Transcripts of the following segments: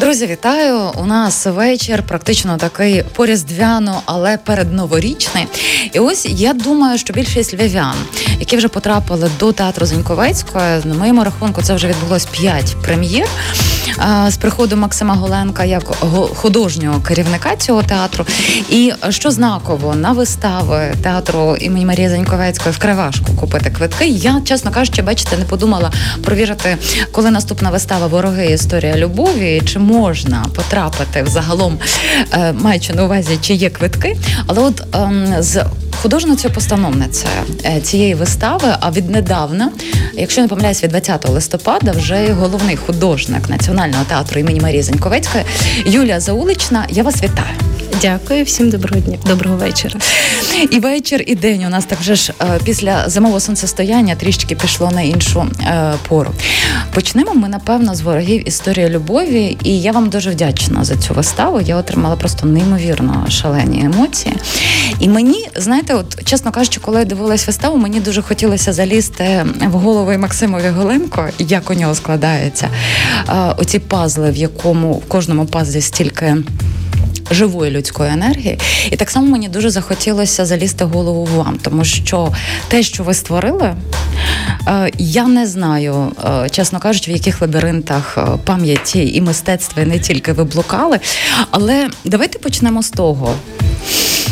Друзі, вітаю! У нас вечір, практично такий поріздвяно, але передноворічний. І ось я думаю, що більшість львів'ян, які вже потрапили до театру Зеньковецької, на моєму рахунку це вже відбулось п'ять прем'єр з приходом Максима Голенка як художнього керівника цього театру. І що знаково на вистави театру імені Марії Заньковецької вкрай важко купити квитки. Я, чесно кажучи, бачите, не подумала провірити, коли наступна вистава Вороги історія любові. Чи можна потрапити взагалом, е, маючи на увазі, чи є квитки, але от ем, з художницею постановницею е, цієї вистави, а віднедавна, якщо не помиляюсь, від 20 листопада, вже головний художник національного театру імені Марії Зеньковецької Юлія Заулична. Я вас вітаю. Дякую всім доброго дня, доброго вечора. І вечір, і день у нас так вже ж е, після зимового сонцестояння трішки пішло на іншу е, пору. Почнемо ми, напевно, з ворогів історії любові, і я вам дуже вдячна за цю виставу. Я отримала просто неймовірно шалені емоції. І мені, знаєте, от чесно кажучи, коли я дивилась виставу, мені дуже хотілося залізти в голову Максимові Голенко, як у нього складаються е, оці пазли, в якому в кожному пазлі стільки живої людської енергії. І так само мені дуже захотілося залізти голову вам, тому що те, що ви створили, е, я не знаю, е, чесно кажучи, в яких лабіринтах е, пам'яті і мистецтва і не тільки ви блукали. Але давайте почнемо з того.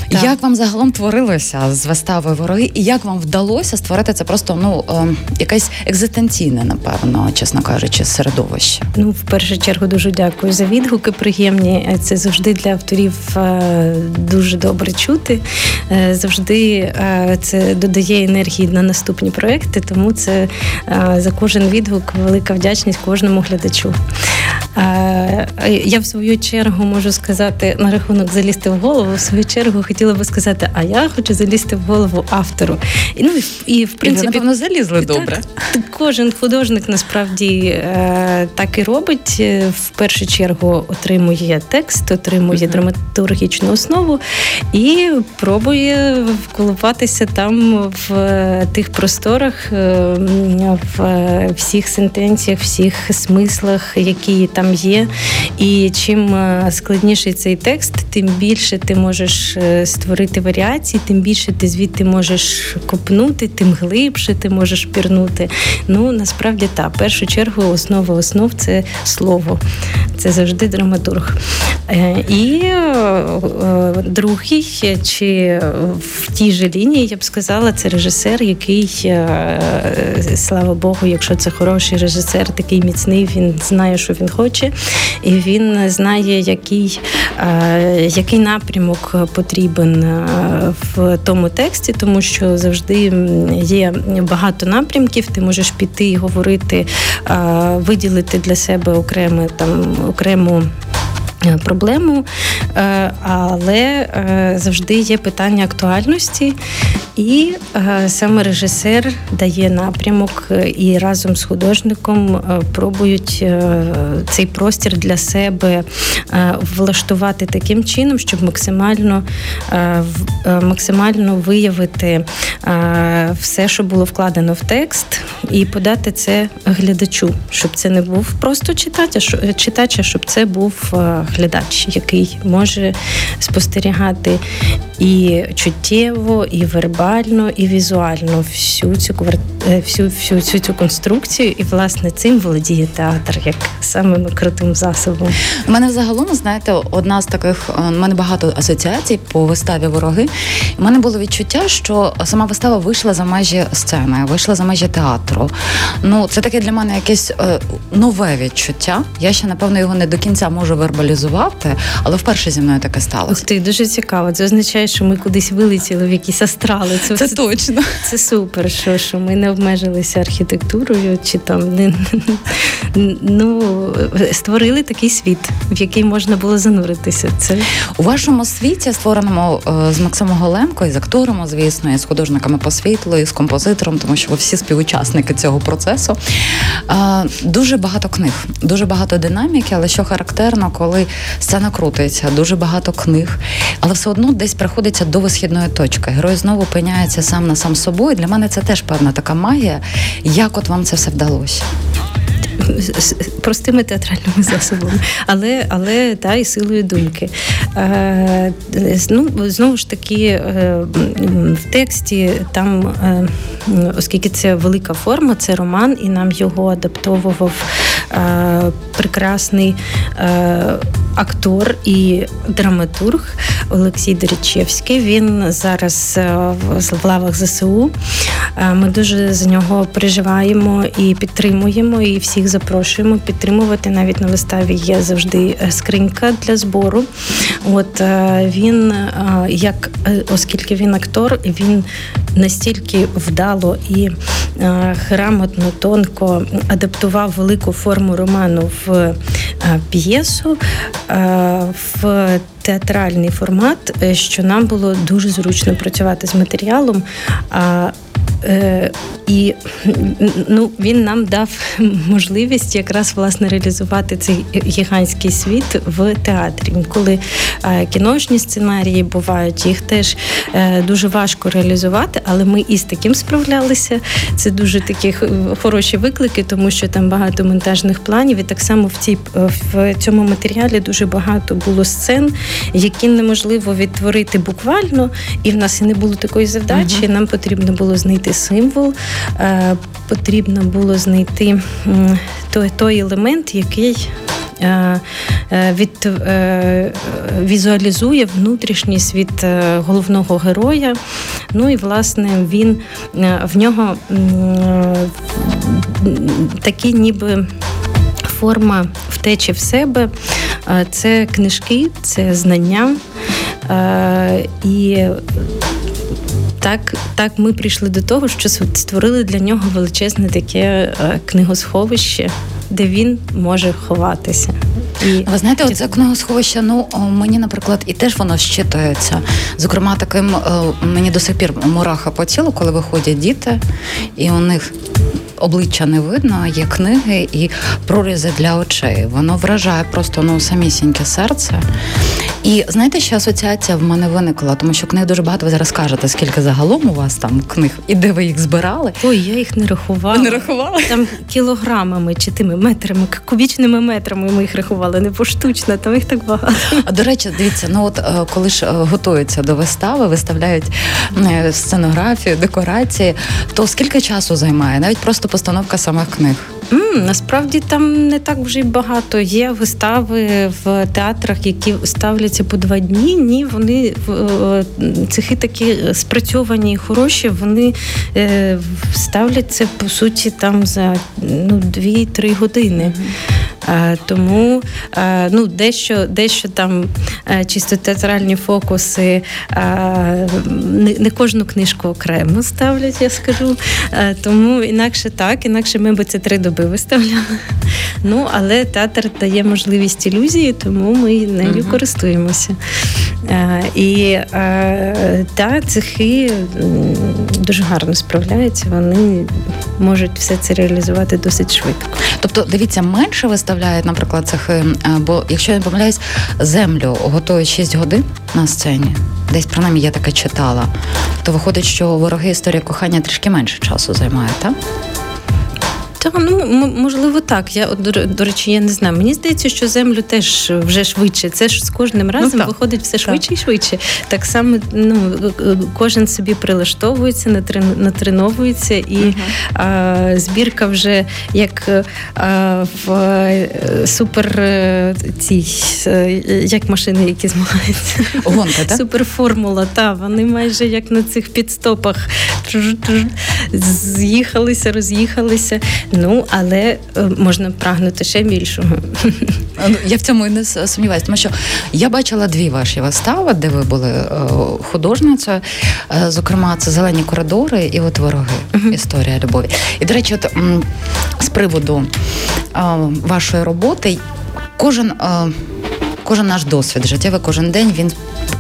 Так. Як вам загалом творилося з вистави вороги, і як вам вдалося створити це просто ну е, якесь екзистенційне, напевно, чесно кажучи, середовище? Ну, в першу чергу, дуже дякую за відгуки. Приємні. Це завжди для авторів е, дуже добре чути. Е, завжди е, це додає енергії на наступні проекти, тому це е, за кожен відгук велика вдячність кожному глядачу. Е, я в свою чергу можу сказати на рахунок залізти в голову. В свою чергу хотіла би сказати, а я хочу залізти в голову автору. І ну і в принципі, напевно, залізли добре. Так, кожен художник насправді е, так і робить. Е, в першу чергу отримує текст, отримує uh-huh. драматургічну основу і пробує вколупатися там в тих просторах, в всіх сентенціях, всіх смислах, які там є. І чим складніший цей текст, тим більше ти можеш створити варіації, тим більше ти звідти можеш копнути, тим глибше ти можеш пірнути. Ну насправді так, в першу чергу основа основ це слово, це завжди драматург. Е, і е, другий, чи в тій же лінії, я б сказала, це режисер, який, е, слава Богу, якщо це хороший режисер, такий міцний, він знає, що він хоче, і він знає, який, який напрямок потрібен в тому тексті, тому що завжди є багато напрямків. Ти можеш піти і говорити, виділити для себе окреме там окрему. Е, проблему, е, але е, завжди є питання актуальності, і саме режисер дає напрямок і разом з художником пробують цей простір для себе влаштувати таким чином, щоб максимально максимально виявити все, що було вкладено в текст, і подати це глядачу, щоб це не був просто читач, а щоб це був глядач, який може спостерігати і чуттєво, і вербально, і візуально всю цю е, всю, всю, всю цю конструкцію, і власне цим володіє театр як самим крутим засобом. У мене взагалом, знаєте, одна з таких е, у мене багато асоціацій по виставі вороги. У мене було відчуття, що сама вистава вийшла за межі сцени, вийшла за межі театру. Ну, це таке для мене якесь е, нове відчуття. Я ще напевно його не до кінця можу вербалізувати, але вперше зі мною таке сталося. Ух ти, дуже цікаво. Це означає означає, що ми кудись вилетіли в якісь астрали. Це, це точно. Це супер, що що ми не обмежилися архітектурою, чи там не ну створили такий світ, в який можна було зануритися. Це у вашому світі, створеному е, з Максимом Голенко, і з актором, звісно, і з художниками по світлу, і з композитором, тому що ви всі співучасники цього процесу. Е, дуже багато книг, дуже багато динаміки, але що характерно, коли сцена крутиться, дуже багато книг, але все одно десь приходить знаходиться до висхідної точки. Герой знову опиняється сам на сам собою. Для мене це теж певна така магія. Як от вам це все вдалося? простими театральними засобами, але але та і силою думки. Е, ну, Знову ж таки, в тексті там, оскільки це велика форма, це роман, і нам його адаптовував прекрасний актор і драматург Олексій Дорічевський. Він зараз в лавах ЗСУ. Ми дуже за нього переживаємо і підтримуємо, і всіх запрошуємо підтримувати. Навіть на виставі є завжди е, скринька для збору. От е, він, е, як оскільки він актор, він настільки вдало і грамотно, тонко адаптував велику форму роману в п'єсу, в театральний формат, що нам було дуже зручно працювати з матеріалом. Е, і ну, він нам дав можливість якраз власне реалізувати цей гігантський світ в театрі. Коли е, кіношні сценарії бувають, їх теж е, дуже важко реалізувати, але ми і з таким справлялися. Це дуже такі хороші виклики, тому що там багато монтажних планів. І так само в цій в цьому матеріалі дуже багато було сцен, які неможливо відтворити буквально, і в нас і не було такої завдачі. Uh-huh. Нам потрібно було знайти символ, е, потрібно було знайти той, той елемент, який. Е, е, від візуалізує внутрішній світ головного героя. Ну і власне він в нього такі ніби форма втечі в себе. Це книжки, це знання. І так так ми прийшли до того, що створили для нього величезне таке е, книгосховище, де він може ховатися. І ви знаєте, оце книгосховище, ну мені, наприклад, і теж воно щитується. Зокрема, таким е, мені до сих пір мураха по тілу, коли виходять діти, і у них обличчя не видно, є книги і прорізи для очей. Воно вражає просто ну самісіньке серце. І знаєте, що асоціація в мене виникла, тому що книг дуже багато ви зараз кажете, скільки загалом у вас там книг і де ви їх збирали? Ой, я їх не рахувала. Не рахувала? Там кілограмами чи тими метрами, кубічними метрами ми їх рахували, не поштучно, там їх так багато. А до речі, дивіться, ну от е, коли ж е, готуються до вистави, виставляють е, сценографію, декорації, то скільки часу займає? Навіть просто постановка самих книг. Mm, насправді там не так вже й багато. Є вистави в театрах, які ставляться по два дні. Ні, вони е, цехи такі спрацьовані хороші. Вони е, ставляться по суті там за ну, 2-3 години. Тому ну, дещо дещо там чисто театральні фокуси, не кожну книжку окремо ставлять, я скажу. Тому інакше так, інакше ми би це три доби виставляли. Ну, але театр дає можливість ілюзії, тому ми нею uh користуємося. І та цехи дуже гарно справляються, вони можуть все це реалізувати досить швидко. Тобто, дивіться, менше виставляють, наприклад, цехи, е, бо якщо я не помиляюсь, землю готують 6 годин на сцені. Десь принаймні я таке читала. То виходить, що вороги історія кохання трішки менше часу займає, так? Та ну можливо так. Я до, до речі, я не знаю. Мені здається, що землю теж вже швидше. Це ж з кожним разом ну, виходить все швидше так. і швидше. Так само ну кожен собі прилаштовується, натреновується, і uh а, збірка вже як а, в е, супер е, цій е, як машини, які змагаються. Гонка, так? Суперформула. Та вони майже як на цих підстопах з'їхалися, роз'їхалися. Ну, але е, можна прагнути ще більшого. Ну, я в цьому і не сумніваюся, тому що я бачила дві ваші вистави, де ви були художниця, художницею. Е, зокрема, це зелені коридори і от вороги. Uh-huh. Історія любові. І до речі, от з приводу вашої роботи, кожен. Кожен наш досвід життєвий, кожен день він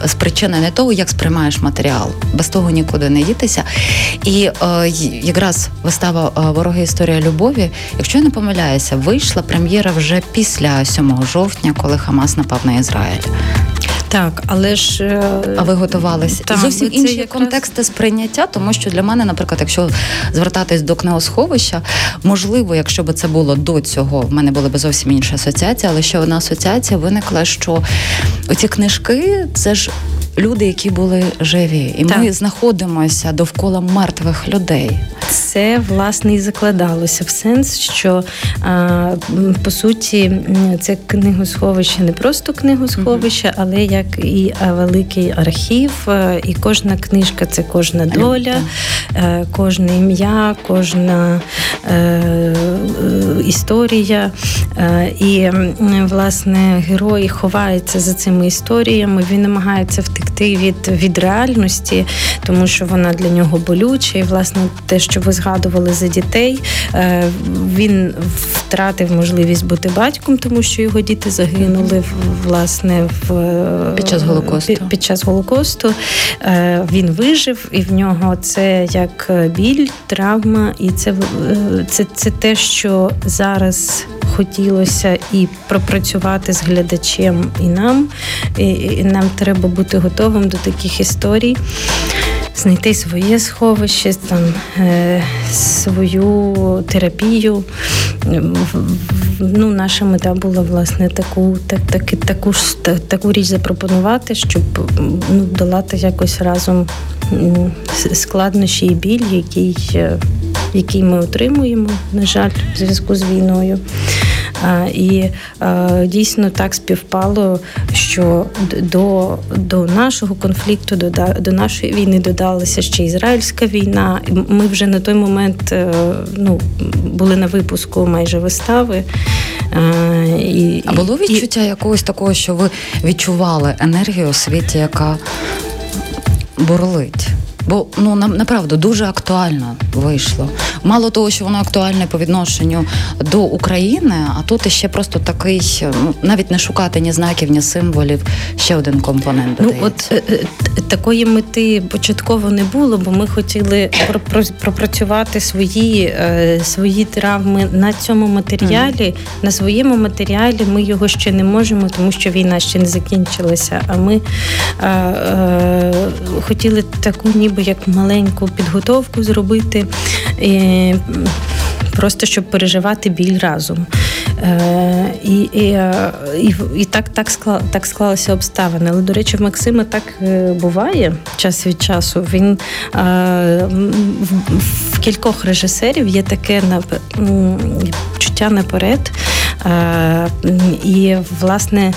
спричинений того, як сприймаєш матеріал. Без того нікуди не дітися. І е, якраз вистава е, Вороги історія любові, якщо я не помиляюся, вийшла прем'єра вже після 7 жовтня, коли Хамас напав на Ізраїль. Так, але ж е, а ви готувалися так, зовсім інші якраз... контексти сприйняття, тому що для мене, наприклад, якщо звертатись до книгосховища, можливо, якщо б це було до цього, в мене була б зовсім інша асоціація, але ще одна асоціація виникла, що оці книжки це ж люди, які були живі, і так. ми знаходимося довкола мертвих людей. Це власне і закладалося в сенс, що по суті це книгосховище не просто книгосховище, але як і великий архів, і кожна книжка це кожна доля, кожне ім'я, кожна е, е, історія. І власне герої ховаються за цими історіями. Він намагається втекти втекти від від реальності, тому що вона для нього болюча. І власне те, що ви згадували за дітей, е, він втратив можливість бути батьком, тому що його діти загинули власне в під час голокосту. Під, під час голокосту е, він вижив, і в нього це як біль, травма, і це, е, це, це те, що зараз хотілося і пропрацювати з глядачем і нам. І, і Нам треба бути готовим до таких історій. Знайти своє сховище, там е, свою терапію. Ну, Наша мета була власне таку так, так, таку ж таку річ запропонувати, щоб ну, долати якось разом складнощі і біль, який, е, який ми отримуємо, на жаль, в зв'язку з війною. І дійсно так співпало, що до до нашого конфлікту, до до нашої війни додалася ще ізраїльська війна. Ми вже на той момент е, ну, були на випуску майже вистави. І, А було відчуття і... якогось такого, що ви відчували енергію у світі, яка бурлить? Бо ну нам направду дуже актуально вийшло. Мало того, що воно актуальне по відношенню до України, а тут ще просто такий, ну навіть не шукати ні знаків, ні символів. Ще один компонент. Ну от е, е, такої мети початково не було, бо ми хотіли пропрацювати свої е, свої травми на цьому матеріалі. Mm. На своєму матеріалі ми його ще не можемо, тому що війна ще не закінчилася. А ми хотіли таку ніби би як маленьку підготовку зробити. Просто щоб переживати біль разом. Е, І і, е, і, і так так, склала, так склалися обставини. Але, до речі, в Максима так е, буває час від часу. Він в, кількох режисерів є таке чуття наперед. І, власне,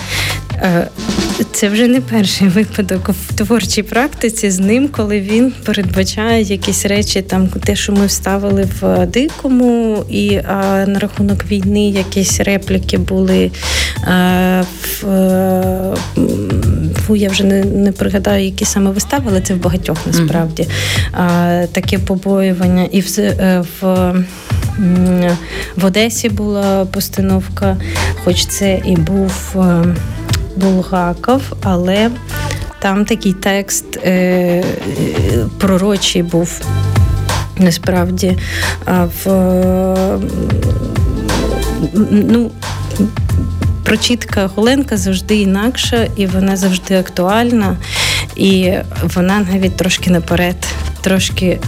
це вже не перший випадок в творчій практиці з ним, коли він передбачає якісь речі, там те, що ми вставили в дикому, і а, на рахунок війни якісь репліки були. А, в, фу, Я вже не не пригадаю, які саме вистави, але це в багатьох насправді. А, Таке побоювання. І в, е, в в Одесі була постановка, хоч це і був. Е, Булгаков, але там такий текст е, пророчий був насправді. В ну, прочітка Голенка завжди інакша, і вона завжди актуальна, і вона навіть трошки наперед, трошки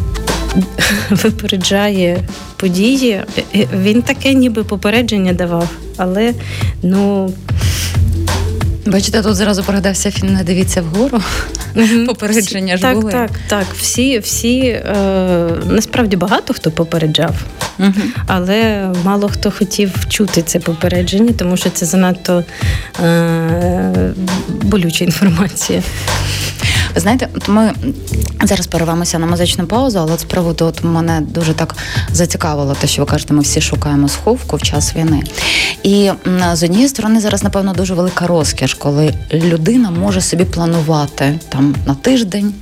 випереджає події. Він таке ніби попередження давав, але ну. Бачите, тут зразу прогадався фільм Не дивіться вгору. Попередження ж так, були. Так, так, всі, всі е, насправді багато хто попереджав, але мало хто хотів чути це попередження, тому що це занадто е, болюча інформація. Ви знаєте, от ми зараз перервемося на музичну паузу, але з приводу от мене дуже так зацікавило, те, що ви кажете, ми всі шукаємо сховку в час війни. І з однієї сторони, зараз, напевно, дуже велика розкіш, коли людина може собі планувати там на тиждень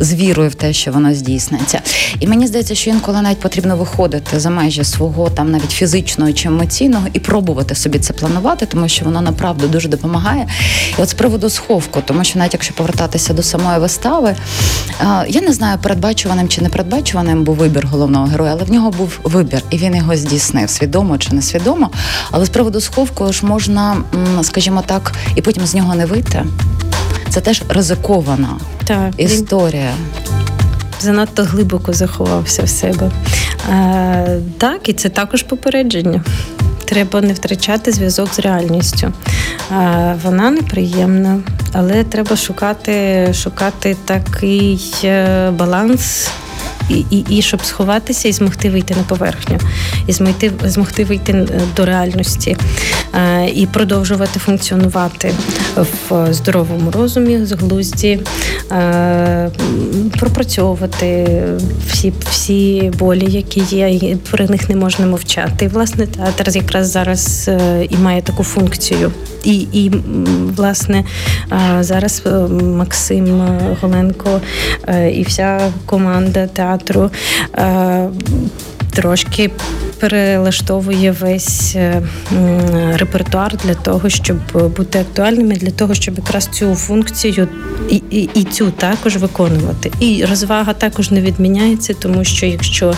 з вірою в те, що воно здійсниться. І мені здається, що інколи навіть потрібно виходити за межі свого там навіть фізичного чи емоційного і пробувати собі це планувати, тому що воно направду дуже допомагає. І от з приводу сховку, тому що навіть якщо повертатися до самого самої вистави. Я не знаю, передбачуваним чи не передбачуваним був вибір головного героя, але в нього був вибір, і він його здійснив, свідомо чи несвідомо. Але з приводу сховку ж можна, скажімо так, і потім з нього не вийти. це теж ризикована так, історія. Занадто глибоко заховався в себе. Е, Так, і це також попередження. Треба не втрачати зв'язок з реальністю. Вона неприємна, але треба шукати, шукати такий е, баланс і, і, і щоб сховатися і змогти вийти на поверхню, і змогти, змогти вийти е, до реальності е, і продовжувати функціонувати в здоровому розумі, з глузді, е, пропрацьовувати всі всі болі, які є, і про них не можна мовчати. І, власне, театр якраз зараз і має таку функцію. І, і власне, зараз Максим Голенко і вся команда театру театру. Е, трошки перелаштовує весь е, репертуар для того, щоб бути актуальними, для того, щоб якраз цю функцію і і, і цю також виконувати. І розвага також не відміняється, тому що якщо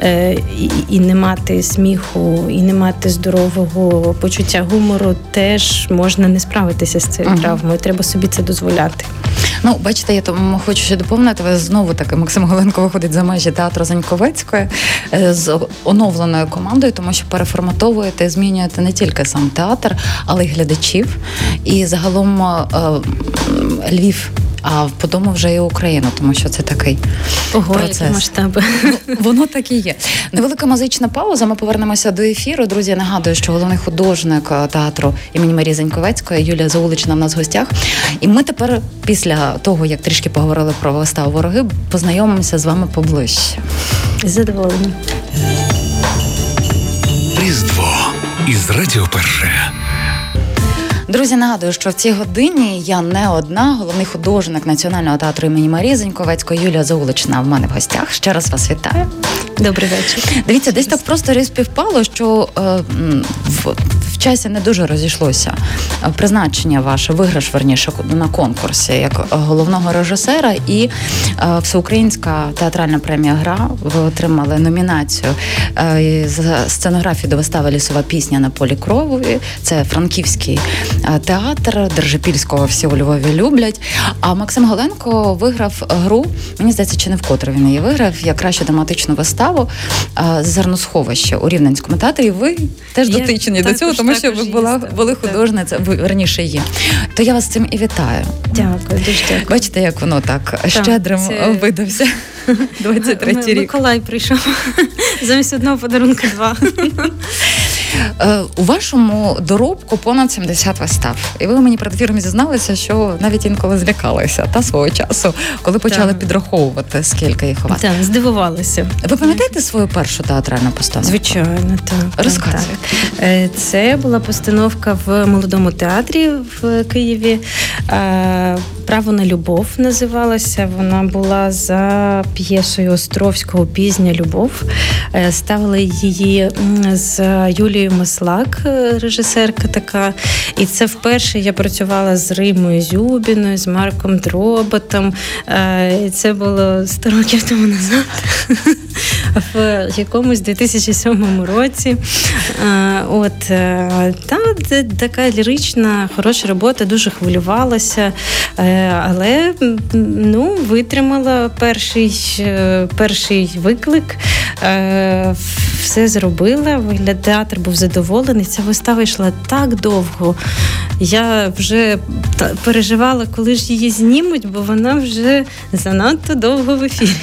е, і, і не мати сміху, і не мати здорового почуття гумору, теж можна не справитися з цією uh травмою. Треба собі це дозволяти. Ну, бачите, я тому хочу ще доповнити. Ви знову таки Максим Голенко виходить за межі театру Заньковецької з оновленою командою, тому що переформатовуєте, змінюєте не тільки сам театр, але й глядачів. І загалом е, Львів а подумав вже і Україну, тому що це такий Ого, процес. які масштаби. Ну, воно так і є. Невелика музична пауза. Ми повернемося до ефіру. Друзі, нагадую, що головний художник е, театру імені Марії Заньковецької Юлія Заулична в нас в гостях. І ми тепер, після того як трішки поговорили про виставу вороги, познайомимося з вами поближче. Задоволені. Різдво із радіо перше. Друзі, нагадую, що в цій годині я не одна, головний художник Національного театру імені Марії Зеньковецької Юлія Заулична в мене в гостях. Ще раз вас вітаю. Добрий вечір. Дивіться, десь так просто співпало, що е, в, в часі не дуже розійшлося призначення ваше, виграш верніше на конкурсі як головного режисера і е, всеукраїнська театральна премія Гра. Ви отримали номінацію е, за сценографію до вистави Лісова пісня на полі крові. Це франківський театр Держипільського всі у Львові люблять. А Максим Голенко виграв гру. Мені здається, чи не вкотре він її виграв як кращу драматичну виставу зерносховище у Рівненському театрі. Ви теж я дотичені до цього, тому що ви була були художниця, ви раніше є. То я вас з цим і вітаю. Дякую, дуже дякую. Бачите, як воно так, так щедрим це... видався. 23 рік. Миколай прийшов замість одного подарунка два. Е, у вашому доробку понад 70 вистав, і ви мені перед ефіром зізналися, що навіть інколи злякалися та свого часу, коли почали так. підраховувати, скільки їх у вас. Так, здивувалися. Ви пам'ятаєте свою першу театральну постановку? Звичайно, так. Розказуйте. Е, це була постановка в молодому театрі в Києві. Е, Право на любов називалася. Вона була за п'єсою Островського Пізня любов. Ставили її з Юлією Юлією Маслак, е, режисерка така. І це вперше я працювала з Римою Зюбіною, з Марком Дроботом. Е, і Це було 100 років тому назад, в якомусь 2007 році. Е, от та така лірична, хороша робота, дуже хвилювалася, але ну, витримала перший, перший виклик, все зробила. Вигляд театр був задоволений. Ця вистава йшла так довго. Я вже переживала, коли ж її знімуть, бо вона вже занадто довго в ефірі.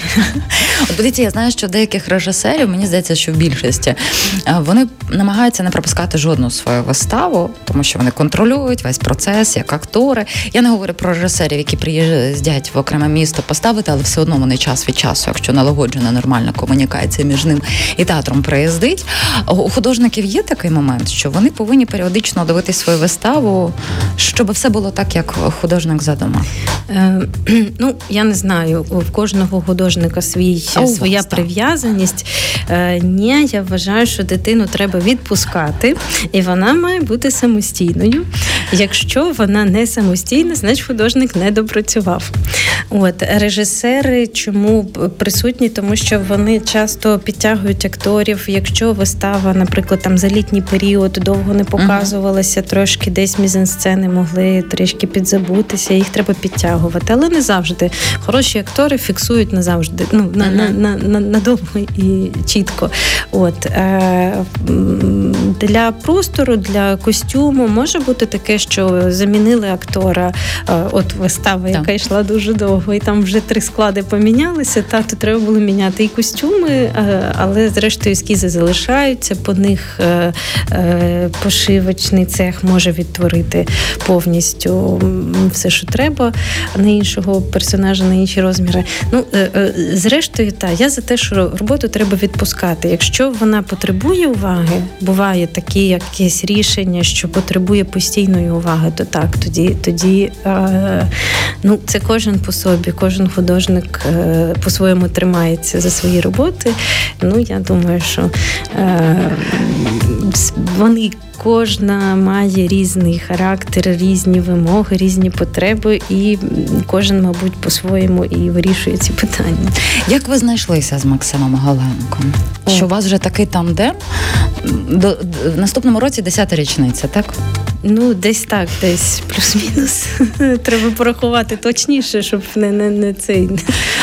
От дивіться, я знаю, що деяких режисерів, мені здається, що в більшості вони намагаються не пропускати жодну свою виставу, тому що вони контролюють весь процес, як актори. Я не говорю про режисерів, які приїздять в окреме місто поставити, але все одно вони час від часу, якщо налагоджена нормальна комунікація між ним і театром приїздить. У художників є такий момент, що вони повинні періодично дивитись свою виставу, щоб все було так, як художник задумав? Е, ну, я не знаю, у кожного художника свій а своя вас, прив'язаність. Е, ні, я вважаю, що дитину треба відпускати, і вона має бути самостійною. Якщо вона не самостійна, значить художник не допрацював. От режисери чому присутні, тому що вони часто підтягують акторів. Якщо вистава, наприклад, там за літній період довго не показувалася, uh-huh. трошки десь мізансцени могли трішки підзабутися, їх треба підтягувати, але не завжди. Хороші актори фіксують назавжди. Ну uh-huh. на, на, на, на, надовго і чітко. От е, для простору, для костюму може бути таке, що замінили актора. Е, от вистава, яка йшла дуже довго, і там вже три склади помінялися. Та то треба було міняти і костюми, е, але зрештою ескізи залишаються. По них е, пошивочний цех може відтворити повністю все, що треба на іншого персонажа, на інші розміри. Ну зрештою, та я за те, що роботу треба відпускати. Якщо вона потребує уваги, буває такі якісь рішення, що потребує постійної уваги, то так, тоді тоді ну це кожен по собі, кожен художник е, по-своєму тримається за свої роботи. Ну я думаю, що е, вони кожна має різний характер, різні вимоги, різні потреби, і кожен, мабуть, по-своєму і вирішує ці питання. Як ви знайшлися з Максимом Галенком? Що у вас вже такий тандем? До, в наступному році 10-та річниця, так? Ну, десь так, десь плюс-мінус. Треба порахувати точніше, щоб не не, не цей.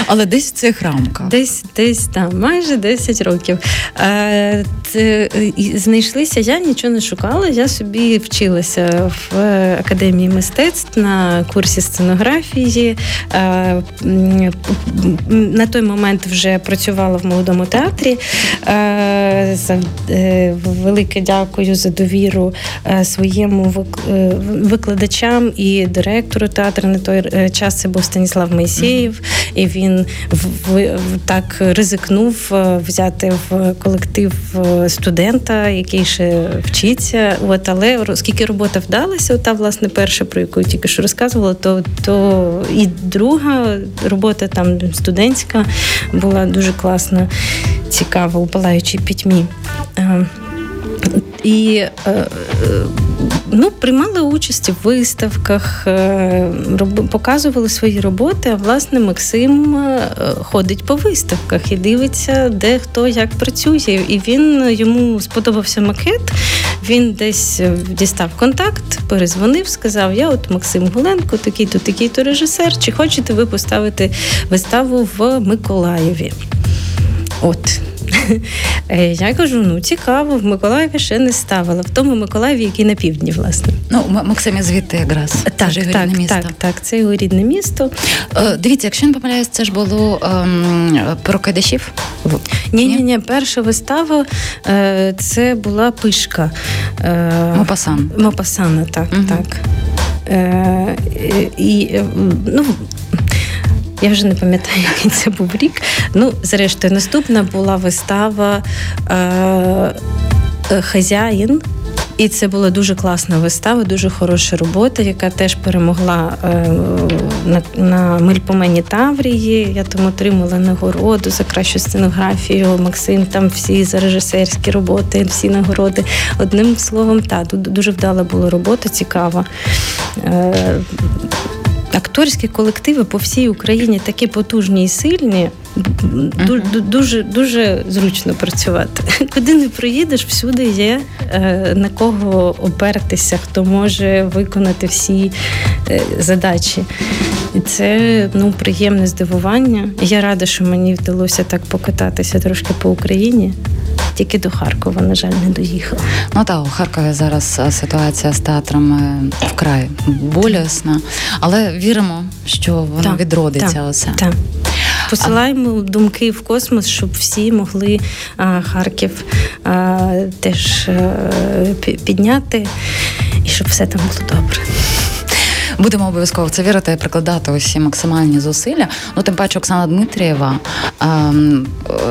Але десь в цих рамках. Десь десь там, майже 10 років. Е, це, Знайшлися, я нічого не шукала. Я собі вчилася в академії мистецтв на курсі сценографії. Е, на той момент вже працювала в молодому театрі. Е, е велике дякую за довіру е, своєму викладачам і директору театру на той е, час це був Станіслав Моїсеєв, і він так ризикнув е, взяти в колектив студента, який ще вчиться. От, але оскільки робота вдалася, та власне перша, про яку я тільки що розказувала, то то і друга робота там студентська була дуже класна, цікава у палаючій пітьмі. І е, ну, приймали участь в виставках, е, показували свої роботи. А власне Максим е, ходить по виставках і дивиться, де хто як працює. І він йому сподобався макет. Він десь дістав контакт, перезвонив, сказав: Я от Максим Гуленко, такий-то, такий-то режисер. Чи хочете ви поставити виставу в Миколаєві? От. Е, я кажу: ну цікаво, в Миколаєві ще не ставила. В тому Миколаєві, який на півдні, власне. Ну, Максимі звідти якраз. Так, це так, рідне місто. Так, так, це його рідне місто. Е, дивіться, якщо не помиляюсь, це ж було ем, про Кайдашів? Ні, ні, ні, перша вистава е, це була пишка. Е, Мопасан. Мопасана, так, угу. так. Е, і, ну, я вже не пам'ятаю, який це був рік. Ну, зрештою, наступна була вистава е, е, Хазяїн. І це була дуже класна вистава, дуже хороша робота, яка теж перемогла е, на на Мельпомені Таврії. Я там отримала нагороду за кращу сценографію. Максим там всі за режисерські роботи, всі нагороди. Одним словом, та дуже вдала була робота, цікава. Е, акторські колективи по всій Україні такі потужні і сильні. Дуже дуже дуже зручно працювати. Куди не проїдеш, всюди є е, на кого опертися, хто може виконати всі е, задачі. І це ну приємне здивування. Я рада, що мені вдалося так покататися трошки по Україні. Тільки до Харкова, на жаль, не доїхала. Ну так, у Харкові зараз е, ситуація з театрами вкрай болісна, але віримо, що воно так, відродиться. Так, усе. Так. Посилаємо а... думки в космос, щоб всі могли а, Харків а, теж а, підняти і щоб все там було добре. Будемо обов'язково в це вірити прикладати усі максимальні зусилля. Ну тим паче Оксана Дмитрієва, ем,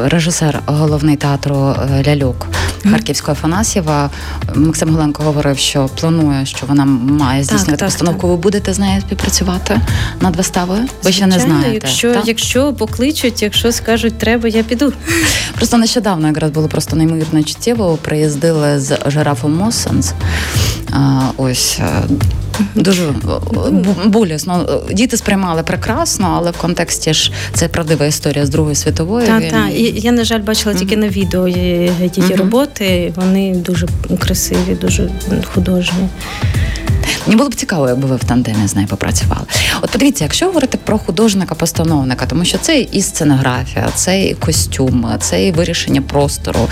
режисер головний театру е, Лялюк. Харківського Афанасьєва Максим Голенко говорив, що планує, що вона має здійснювати так, постановку. Так, Ви будете з нею співпрацювати над виставою? Ви Звичайно, ще не знаєте. Якщо так? якщо покличуть, якщо скажуть, треба, я піду. Просто нещодавно якраз було просто неймовірно чуттєво. Приїздили з жирафом Моссенс. Ось Дуже болісно. Діти сприймали прекрасно, але в контексті ж це правдива історія з Другої світової. Так, так. Я, на жаль, бачила тільки на відео її роботи. Вони дуже красиві, дуже художні. Мені було б цікаво, якби ви в тандемі з нею попрацювали. От подивіться, якщо говорити про художника-постановника, тому що це і сценографія, це і костюм, це і вирішення простору.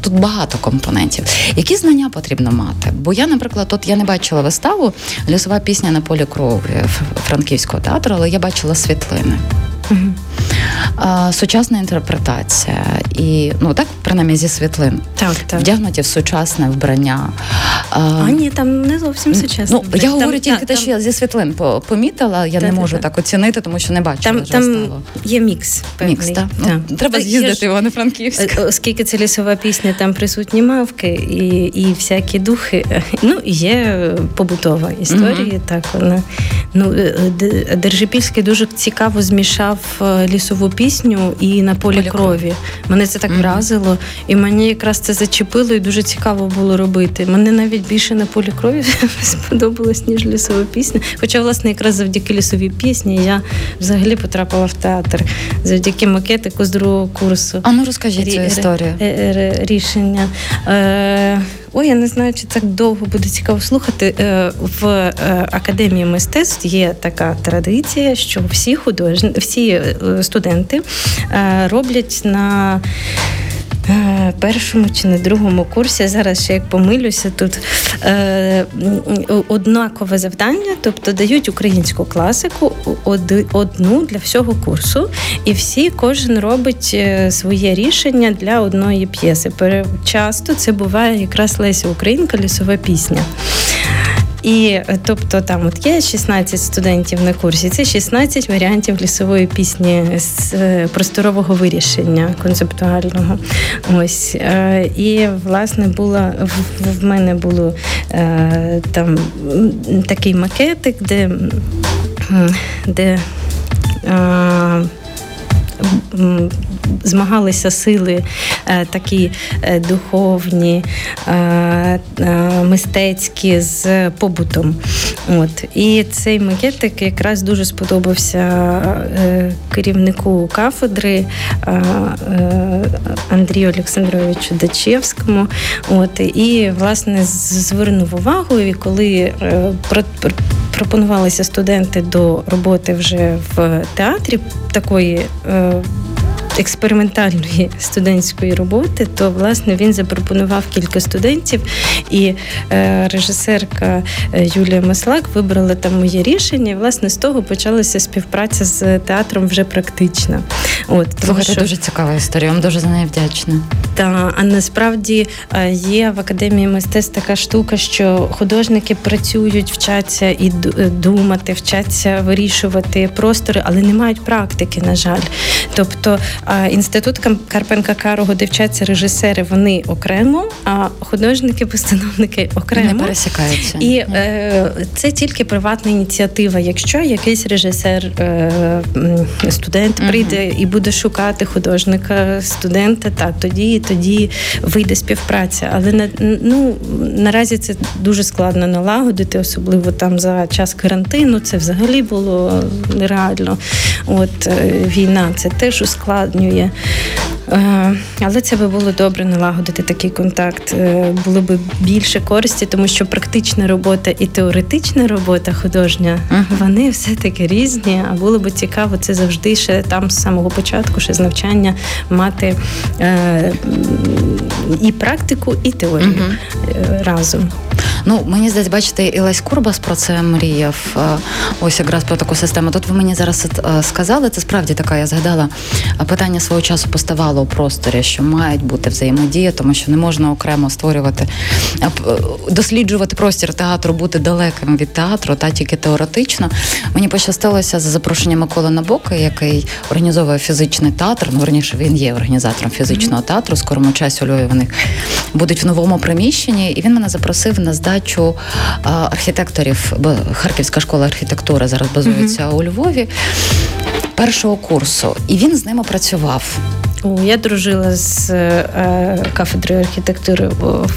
Тут багато компонентів. Які знання потрібно мати? Бо я, наприклад, тут я не бачила виставу Лісова пісня на полі крові франківського театру, але я бачила світлини. А, Сучасна інтерпретація і ну так принаймні зі світлин так, так. вдягнуті в сучасне вбрання. А, а ні, там не зовсім сучасне. Ну, Я говорю тільки та, те, що я зі світлин помітила, я та, не та, можу так оцінити, тому що не бачила. Там там є мікс. Певний. Мікс, так? Ну, Треба з'їздити в Івано-Франківськ. Оскільки це лісова пісня, там присутні мавки і і всякі духи. Ну, є побутова історія. Mm-hmm. Так вона ну е, Держипільський дуже цікаво змішав е, лісову пісню і на полі, полі крові. Мене це так mm-hmm. вразило, і мені якраз це зачепило, і дуже цікаво було робити. Мене навіть більше на полі крові сподобалось, ніж лісова пісня. Хоча, власне, якраз завдяки лісовій пісні я взагалі потрапила в театр завдяки макетику з другого курсу. А ну розкажіть цю історію. Рішення. Е, ой, я не знаю, чи так довго буде цікаво слухати. Е, в е, академії мистецтв є така традиція, що всі художні, всі студенти роблять на Е, першому чи на другому курсі. Зараз ще як помилюся, тут е, однакове завдання, тобто дають українську класику одну для всього курсу, і всі кожен робить е, своє рішення для одної п'єси. Часто це буває якраз Леся Українка, лісова пісня. І е, тобто там от є 16 студентів на курсі, це 16 варіантів лісової пісні з е, просторового вирішення концептуального. Ось е, і власне була в мене було там такий макетик, де де змагалися сили е, такі е, духовні, е, мистецькі з побутом. От. І цей макетик якраз дуже сподобався керівнику кафедри Андрію Олександровичу Дачевському. От. І, власне, звернув увагу, і коли пропонувалися студенти до роботи вже в театрі такої 음. Експериментальної студентської роботи, то власне він запропонував кілька студентів, і е, режисерка е, Юлія Маслак вибрала там моє рішення. і, Власне, з того почалася співпраця з театром вже практична. От тому що... дуже цікава історія. Вам дуже за неї вдячна. Та а насправді е, є в академії мистецтв така штука, що художники працюють, вчаться і думати, вчаться вирішувати простори, але не мають практики, на жаль. Тобто інститут Карпенка Карого, де вчаться режисери, вони окремо, а художники-постановники окремо не пересікаються. І е, це тільки приватна ініціатива. Якщо якийсь режисер, е, студент прийде і буде шукати художника, студента, так тоді тоді вийде співпраця. Але на ну наразі це дуже складно налагодити, особливо там за час карантину. Це взагалі було нереально. От е, війна це теж ускладнює ускладнює. Е, але це би було добре налагодити такий контакт. Е, було б більше користі, тому що практична робота і теоретична робота художня вони все-таки різні. А було б цікаво це завжди ще там з самого початку, ще з навчання мати е, і практику, і теорію разом. Ну, мені здається, бачите, і Лесь Курбас про це мріяв. Ось якраз про таку систему. Тут ви мені зараз сказали, це справді така, я згадала, питання свого часу поставало у просторі, що мають бути взаємодія, тому що не можна окремо створювати, досліджувати простір театру, бути далеким від театру, та тільки теоретично. Мені пощастилося за запрошенням Миколи Набока, який організовує фізичний театр. Ну, верніше він є організатором фізичного театру. Скорому часі у Львові вони будуть в новому приміщенні, і він мене запросив на здачу архітекторів, бо Харківська школа архітектури зараз базується mm-hmm. у Львові першого курсу, і він з ними працював. Я дружила з е, кафедрою архітектури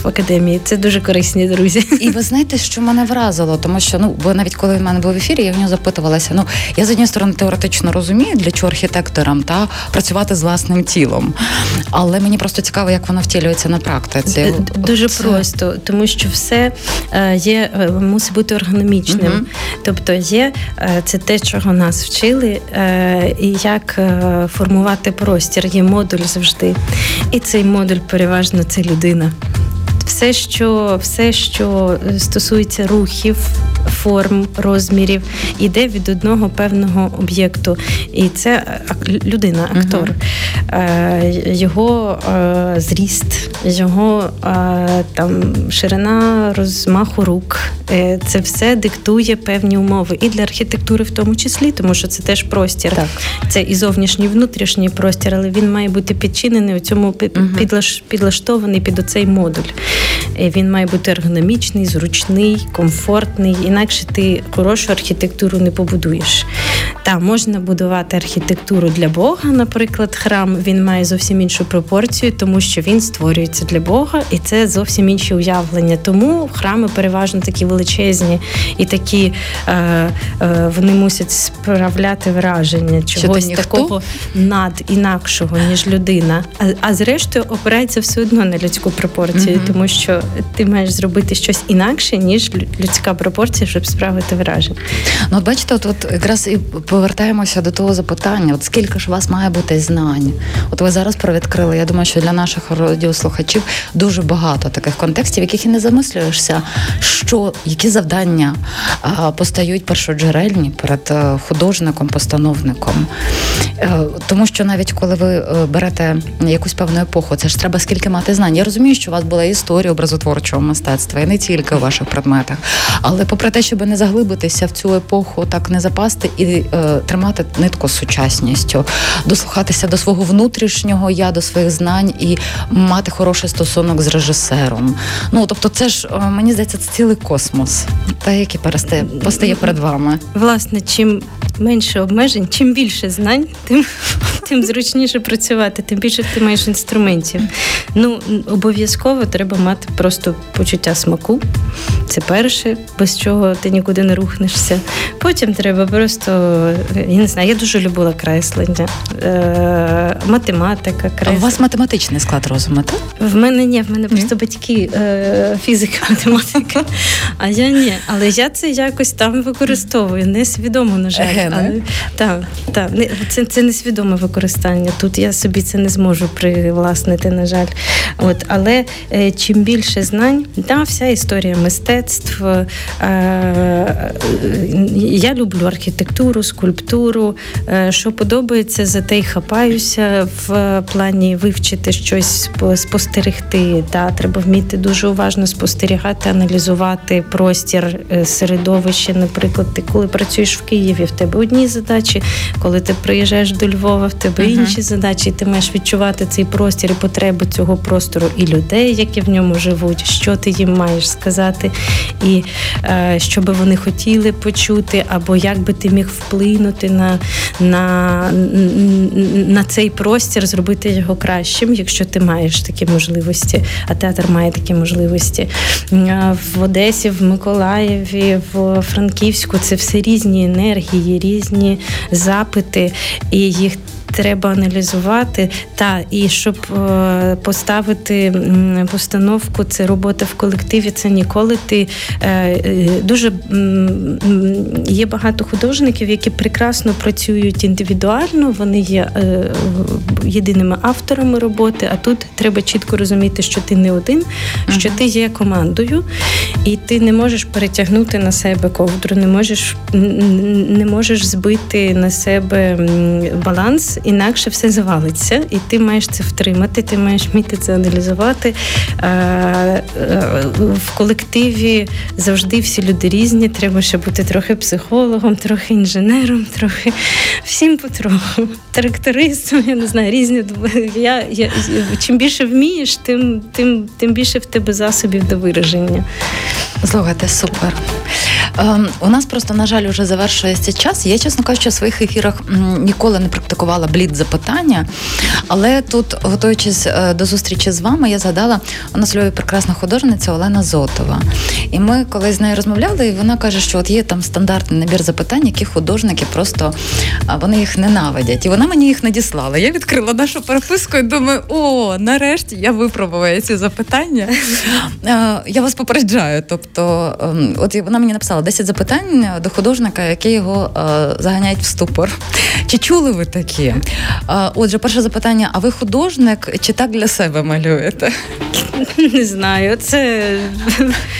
в академії. Це дуже корисні друзі. І ви знаєте, що мене вразило, тому що ну бо навіть коли в мене був в ефірі, я в нього запитувалася. Ну я з однієї сторони теоретично розумію, для чого архітекторам та працювати з власним тілом, але мені просто цікаво, як воно втілюється на практиці. Дуже Це... просто, тому що все е, є е, мусить бути ергономічним. Угу. Тобто, є це те, чого нас вчили, і як формувати простір. Є модуль завжди. І цей модуль переважно це людина. Все, що все, що стосується рухів, форм, розмірів, іде від одного певного об'єкту. І це людина, актор, uh-huh. його е, зріст, його е, там ширина розмаху рук. Це все диктує певні умови і для архітектури, в тому числі, тому що це теж простір. Так. Це і зовнішній, і внутрішній простір, але він має бути підчинений у цьому uh-huh. підлаштований під оцей модуль. Він має бути ергономічний, зручний, комфортний. Інакше ти хорошу архітектуру не побудуєш. Та можна будувати архітектуру для Бога, наприклад, храм він має зовсім іншу пропорцію, тому що він створюється для Бога, і це зовсім інші уявлення. Тому храми переважно такі величезні і такі е, е, вони мусять справляти враження чогось такого над інакшого, ніж людина. А а зрештою опирається все одно на людську пропорцію, mm тому що ти маєш зробити щось інакше, ніж людська пропорція, щоб справити враження. Ну, от бачите, от, от якраз і повертаємося до того запитання: от скільки ж у вас має бути знань? От ви зараз провідкрили. Я думаю, що для наших радіослухачів дуже багато таких контекстів, яких і не замислюєшся, що які завдання а, постають першоджерельні перед е, художником, постановником. Е, тому що навіть коли ви е, берете якусь певну епоху, це ж треба скільки мати знань. Я розумію, що у вас була історія образотворчого мистецтва і не тільки у ваших предметах, але попри те, щоб не заглибитися в цю епоху, так не запасти і е, тримати нитку з сучасністю, дослухатися до свого внутрішнього я, до своїх знань і мати хороший стосунок з режисером. Ну тобто, це ж е, мені здається, це цілий космос, та який перестає постає перед вами. Власне, чим менше обмежень, чим більше знань, тим тим зручніше працювати, тим більше ти маєш інструментів. Ну обов'язково треба мати просто почуття смаку. Це перше, без чого ти нікуди не рухнешся. Потім треба просто я не знаю, я дуже любила креслення, е, математика, креслення. А У вас математичний склад розуму, так? В мене ні, в мене просто батьки е, фізика, математика. А я ні. Але я це якось там використовую, несвідомо, на жаль. Але, так, так, це це несвідоме використання. Тут я собі це не зможу привласнити, на жаль. От, Але е, чим більше знань, та вся історія мистецтв. Е, е, я люблю архітектуру, скульптуру. Е, що подобається, за те й хапаюся в плані вивчити щось, спостерегти. Та, Треба вміти дуже уважно спостерігати, аналізувати простір середовище. Наприклад, ти коли працюєш в Києві, в тебе одні задачі, коли ти приїжджаєш до Львова, в тебе uh-huh. інші задачі, і ти маєш відчувати цей простір і потреби цього простору і людей, які в ньому живуть, що ти їм маєш сказати, і що би вони хотіли почути, або як би ти міг вплинути на, на, на цей простір, зробити його кращим, якщо ти маєш такі можливості, а театр має такі можливості. В Одесі, в Миколаєві, в Франківську це все різні енергії, різні запити, і їх треба аналізувати. Та і щоб е, поставити постановку, це робота в колективі. Це ніколи ти е, е, дуже є багато художників, які прекрасно працюють індивідуально. Вони є єдиними авторами роботи. А тут треба чітко розуміти, що ти не один, що ти є командою, і ти не можеш перетягнути на себе ковдру, не можеш не можеш збити на себе баланс інакше все завалиться, і ти маєш це втримати, ти маєш вміти це аналізувати. Е, е, в колективі завжди всі люди різні. Треба ще бути трохи психологом, трохи інженером, трохи всім потроху. Трактористом, я не знаю, різні. Я, я, Чим більше вмієш, тим, тим, тим більше в тебе засобів до вираження. Слухайте, супер. Ем, у нас просто, на жаль, вже завершується час. Я, чесно кажучи, в своїх ефірах ніколи не практикувала блід запитання, але тут, готуючись е, до зустрічі з вами, я згадала, у нас Львові прекрасна художниця Олена Зотова. І ми коли з нею розмовляли, і вона каже, що от є там стандартний набір запитань, які художники просто вони їх ненавидять. І вона мені їх надіслала. Я відкрила нашу переписку і думаю, о, нарешті я випробувала ці запитання. Е, я вас попереджаю. Тобто, ем, от вона мені написала 10 запитань до художника, які його е, заганяють в ступор. Чи чули ви такі? Е, отже, перше запитання: а ви художник чи так для себе малюєте? Не знаю, це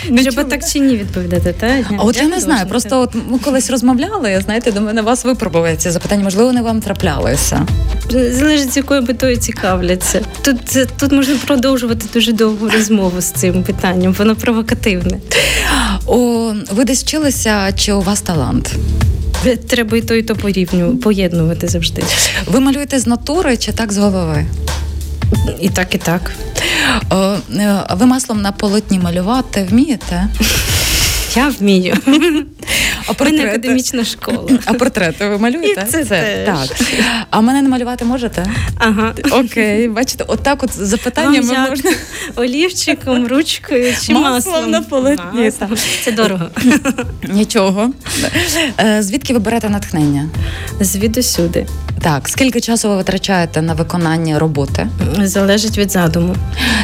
треба так чи ні відповідати. Та? А от я, я не знаю. Просто от ми колись розмовляли, знаєте, до мене вас випробували ці запитання, можливо, вони вам траплялися. Залежить, з якою метою цікавляться. Тут тут можна продовжувати дуже довгу розмову з цим питанням, воно провокативне. О, Ви десь вчилися, чи у вас талант? Треба і то, і то порівню, поєднувати завжди. Ви малюєте з натури чи так з голови? І так, і так. О, е, ви маслом на полотні малювати вмієте? Я вмію. А портрети? академічна школа. А портрети ви малюєте? І це, це теж. Так. А мене не малювати можете? Ага. Окей, бачите, отак от запитаннями Вам можна. Олівчиком, ручкою чи маслом? Маслом на полотні. Це дорого. Нічого. Е, звідки ви берете натхнення? Звідусюди. Так, скільки часу ви витрачаєте на виконання роботи? Залежить від задуму.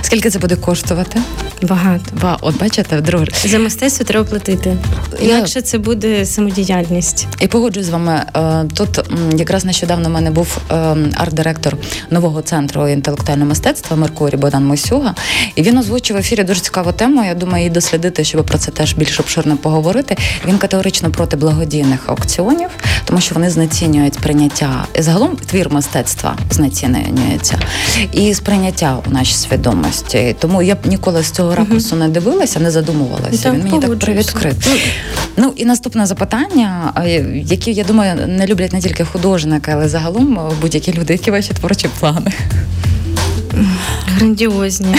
Скільки це буде коштувати? Багато. Ба, от бачите, вдруге. За мистецтво треба платити. Інакше це буде самодіяльність. І погоджуюсь з вами. Е, тут якраз нещодавно в мене був е, арт-директор нового центру інтелектуального мистецтва Меркурій Богдан Мосюга. І він озвучив в ефірі дуже цікаву тему. Я думаю, її дослідити, щоб про це теж більш обширно поговорити. Він категорично проти благодійних аукціонів, тому що вони знецінюють прийняття загалом твір мистецтва знецінюється і сприйняття у нашій свідомості. Тому я б ніколи з цього ракурсу не дивилася, не задумувалася. Так, Він мені так привідкрив. Ну і наступне запитання, які я думаю, не люблять не тільки художники, але загалом будь-які люди, які ваші творчі плани. Грандіозні.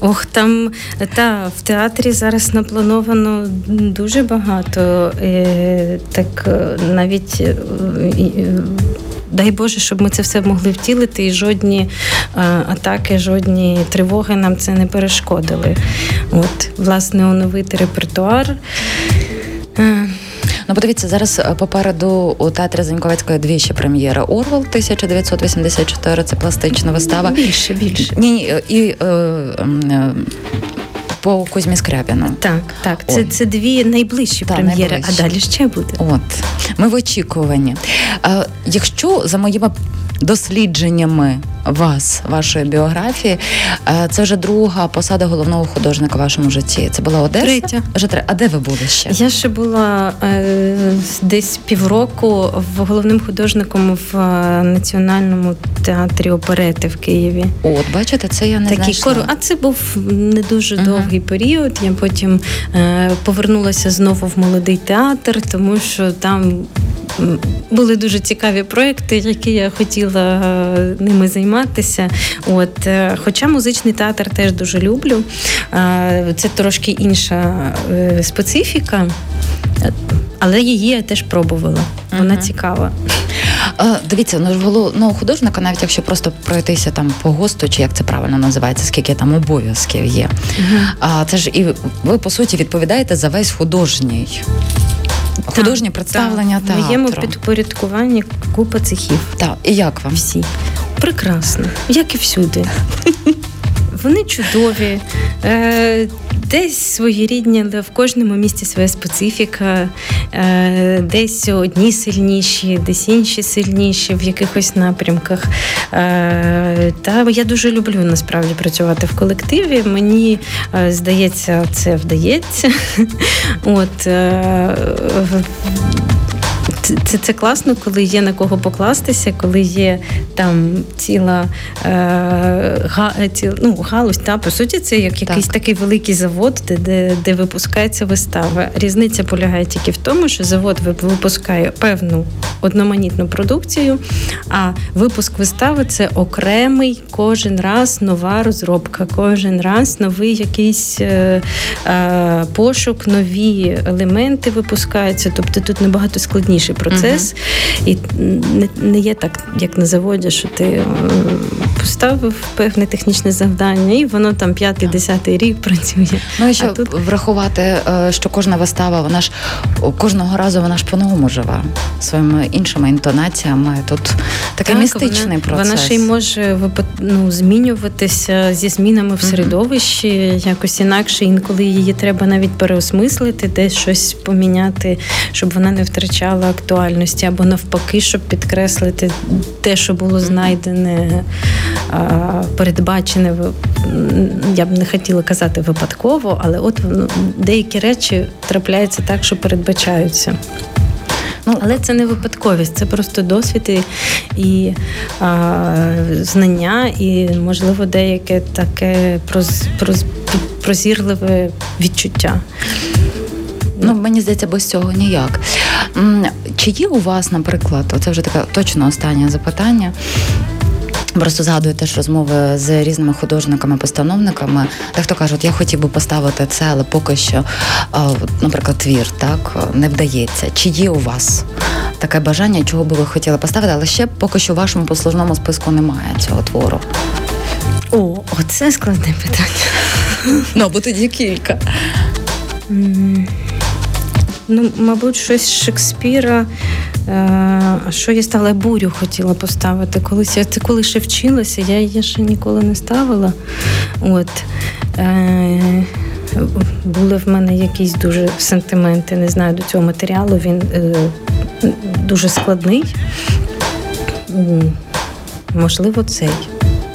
Ох, там та в театрі зараз наплановано дуже багато. Е, так е, навіть е, дай Боже, щоб ми це все могли втілити, і жодні атаки, жодні тривоги нам це не перешкодили. От, власне, оновити репертуар. Ну, подивіться, зараз попереду у театрі Заньковецької дві ще прем'єри Орвел 1984, Це пластична вистава. Більше, більше. Ні, ні, і е, е, по Кузьмі Скрябіну. Так, так. Це це дві найближчі Та, прем'єри, найближчі. а далі ще буде. От ми в очікуванні. А, Якщо за моїми дослідженнями вас, вашої біографії. Е, це вже друга посада головного художника в вашому житті. Це була Одеса? Третя. Вже третя. А де ви були ще? Я ще була е, десь півроку в головним художником в е, Національному театрі оперети в Києві. От, бачите, це я не Такий знайшла. Кор... А це був не дуже uh довгий період. Я потім е, повернулася знову в молодий театр, тому що там були дуже цікаві проекти, які я хотіла е, ними займатися. От, е, Хоча музичний театр теж дуже люблю. Це трошки інша е, специфіка, але її я теж пробувала. Вона uh цікава. Дивіться, ну, ну художника, навіть якщо просто пройтися там по госту, чи як це правильно називається, скільки там обов'язків є. Uh-huh. Це ж і ви по суті відповідаєте за весь художній художнє представлення так. В моєму підпорядкуванні купа цехів. Так, і як вам? Всі. Прекрасно, як і всюди. Вони чудові. Десь своєрідні, але в кожному місті своя специфіка, е, десь одні сильніші, десь інші сильніші в якихось напрямках. Е, та я дуже люблю насправді працювати в колективі. Мені е, здається, це вдається. От це, це це, класно, коли є на кого покластися, коли є там ціла е, га, ці, ну, галузь. Та, По суті, це як якийсь так. такий великий завод, де, де де, випускається вистава. Різниця полягає тільки в тому, що завод випускає певну одноманітну продукцію, а випуск вистави це окремий кожен раз нова розробка, кожен раз новий якийсь е, е, пошук, нові елементи випускаються. Тобто тут набагато складніший процес, uh-huh. і не, не є так, як на заводі, що ти поставив певне технічне завдання, і воно там п'ятий-десятий рік працює. Ну і що тут... врахувати, е, що кожна вистава, вона ж кожного разу вона ж по-новому живе своїми іншими інтонаціями. Тут такий так, містичний вона, процес. Вона ще й може ну, змінюватися зі змінами в середовищі, mm-hmm. якось інакше. Інколи її треба навіть переосмислити, десь щось поміняти, щоб вона не втрачала актуальності, або навпаки, щоб підкреслити те, що було знайдене, передбачене. Я б не хотіла казати випадково, але от ну, деякі речі трапляються так, що передбачаються. Ну, Але це не випадковість, це просто досвід і, і а, знання, і, можливо, деяке таке проз, проз, прозірливе відчуття. Ну, мені здається, без цього ніяк. Чи є у вас, наприклад, це вже таке точно останнє запитання. Просто згадую теж розмови з різними художниками-постановниками. Дехто каже, я хотів би поставити це, але поки що, наприклад, твір так не вдається. Чи є у вас таке бажання, чого би ви хотіли поставити, але ще поки що в вашому послужному списку немає цього твору? О, оце складне питання. Ну, бо тоді кілька. Ну, мабуть, щось Шекспіра. Е, що я ставила бурю хотіла поставити? Колись я це коли ще вчилася, я її ще ніколи не ставила. От. Е, були в мене якісь дуже сентименти, не знаю, до цього матеріалу. Він е, дуже складний. Можливо, цей.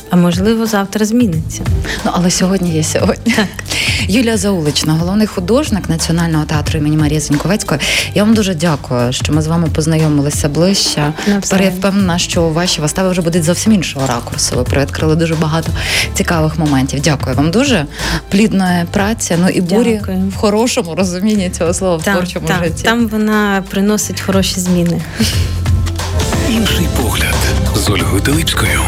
А можливо, завтра зміниться. Ну але сьогодні є сьогодні. Так. Юлія Заулична, головний художник Національного театру імені Марії Зіньковецької. Я вам дуже дякую, що ми з вами познайомилися ближче. Тепер я впевнена, що ваші вистави вже будуть зовсім іншого ракурсу. Ви привідкрили дуже багато цікавих моментів. Дякую вам дуже плідної праці. Ну і бурі дякую. в хорошому розумінні цього слова в творчому там, житті. Там вона приносить хороші зміни. Інший погляд з Ольгою Телипською.